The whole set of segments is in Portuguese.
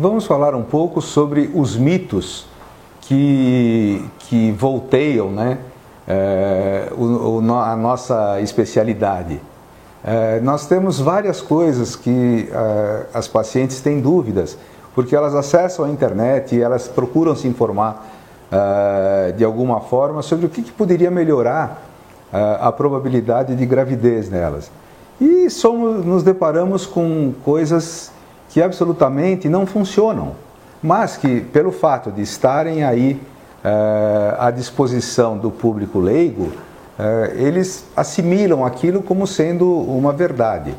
Vamos falar um pouco sobre os mitos que, que volteiam né, é, o, o, a nossa especialidade. É, nós temos várias coisas que é, as pacientes têm dúvidas, porque elas acessam a internet e elas procuram se informar de alguma forma sobre o que, que poderia melhorar a probabilidade de gravidez nelas. E somos, nos deparamos com coisas que absolutamente não funcionam, mas que, pelo fato de estarem aí eh, à disposição do público leigo, eh, eles assimilam aquilo como sendo uma verdade.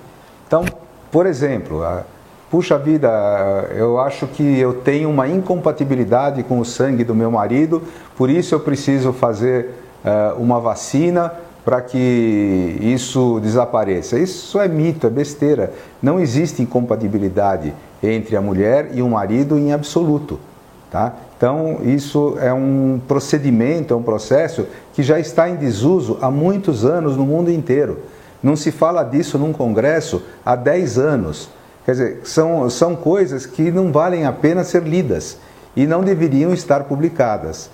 Então, por exemplo, puxa vida, eu acho que eu tenho uma incompatibilidade com o sangue do meu marido, por isso eu preciso fazer eh, uma vacina para que isso desapareça. Isso é mito, é besteira. Não existe incompatibilidade entre a mulher e o marido em absoluto. Tá? Então, isso é um procedimento, é um processo que já está em desuso há muitos anos no mundo inteiro. Não se fala disso num congresso há 10 anos. Quer dizer, são, são coisas que não valem a pena ser lidas e não deveriam estar publicadas.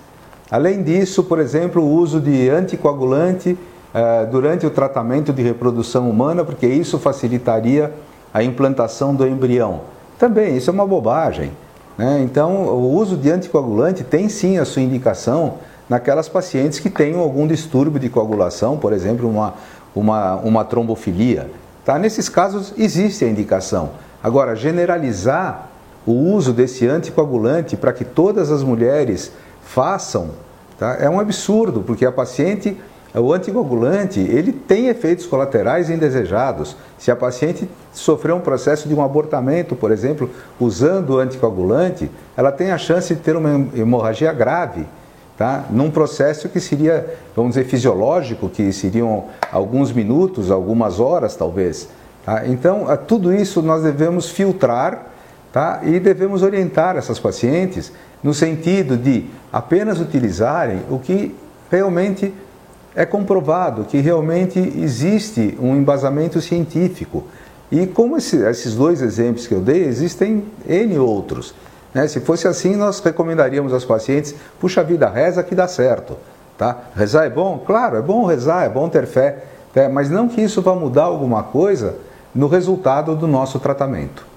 Além disso, por exemplo, o uso de anticoagulante eh, durante o tratamento de reprodução humana, porque isso facilitaria a implantação do embrião. Também, isso é uma bobagem. Né? Então, o uso de anticoagulante tem sim a sua indicação naquelas pacientes que tenham algum distúrbio de coagulação, por exemplo, uma, uma, uma trombofilia. Tá? Nesses casos, existe a indicação. Agora, generalizar o uso desse anticoagulante para que todas as mulheres façam tá? é um absurdo, porque a paciente o anticoagulante, ele tem efeitos colaterais indesejados. Se a paciente sofreu um processo de um abortamento, por exemplo, usando o anticoagulante, ela tem a chance de ter uma hemorragia grave, tá? num processo que seria, vamos dizer, fisiológico, que seriam alguns minutos, algumas horas talvez. Tá? Então, tudo isso nós devemos filtrar tá? e devemos orientar essas pacientes no sentido de apenas utilizarem o que realmente é comprovado que realmente existe um embasamento científico. E como esse, esses dois exemplos que eu dei, existem N outros. Né? Se fosse assim, nós recomendaríamos aos pacientes, puxa vida, reza que dá certo. Tá? Rezar é bom? Claro, é bom rezar, é bom ter fé, né? mas não que isso vá mudar alguma coisa no resultado do nosso tratamento.